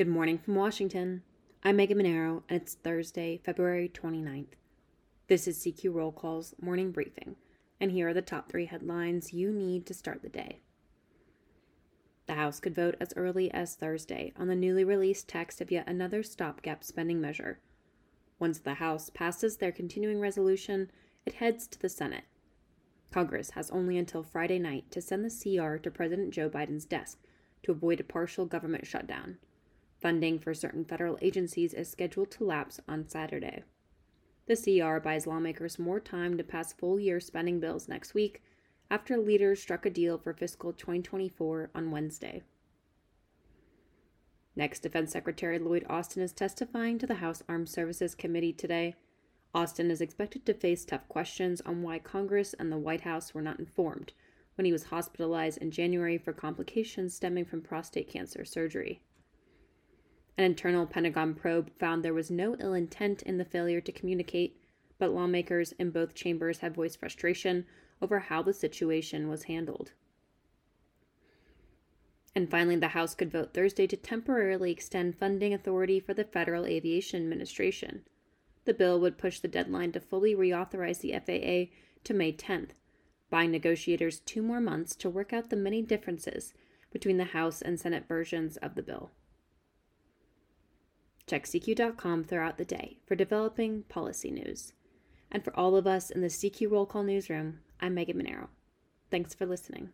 Good morning from Washington. I'm Megan Mineiro, and it's Thursday, February 29th. This is CQ Roll Call's morning briefing, and here are the top three headlines you need to start the day. The House could vote as early as Thursday on the newly released text of yet another stopgap spending measure. Once the House passes their continuing resolution, it heads to the Senate. Congress has only until Friday night to send the CR to President Joe Biden's desk to avoid a partial government shutdown. Funding for certain federal agencies is scheduled to lapse on Saturday. The CR buys lawmakers more time to pass full year spending bills next week after leaders struck a deal for fiscal 2024 on Wednesday. Next, Defense Secretary Lloyd Austin is testifying to the House Armed Services Committee today. Austin is expected to face tough questions on why Congress and the White House were not informed when he was hospitalized in January for complications stemming from prostate cancer surgery. An internal Pentagon probe found there was no ill intent in the failure to communicate, but lawmakers in both chambers have voiced frustration over how the situation was handled. And finally, the House could vote Thursday to temporarily extend funding authority for the Federal Aviation Administration. The bill would push the deadline to fully reauthorize the FAA to May 10th, buying negotiators two more months to work out the many differences between the House and Senate versions of the bill. Check CQ.com throughout the day for developing policy news. And for all of us in the CQ Roll Call newsroom, I'm Megan Mineiro. Thanks for listening.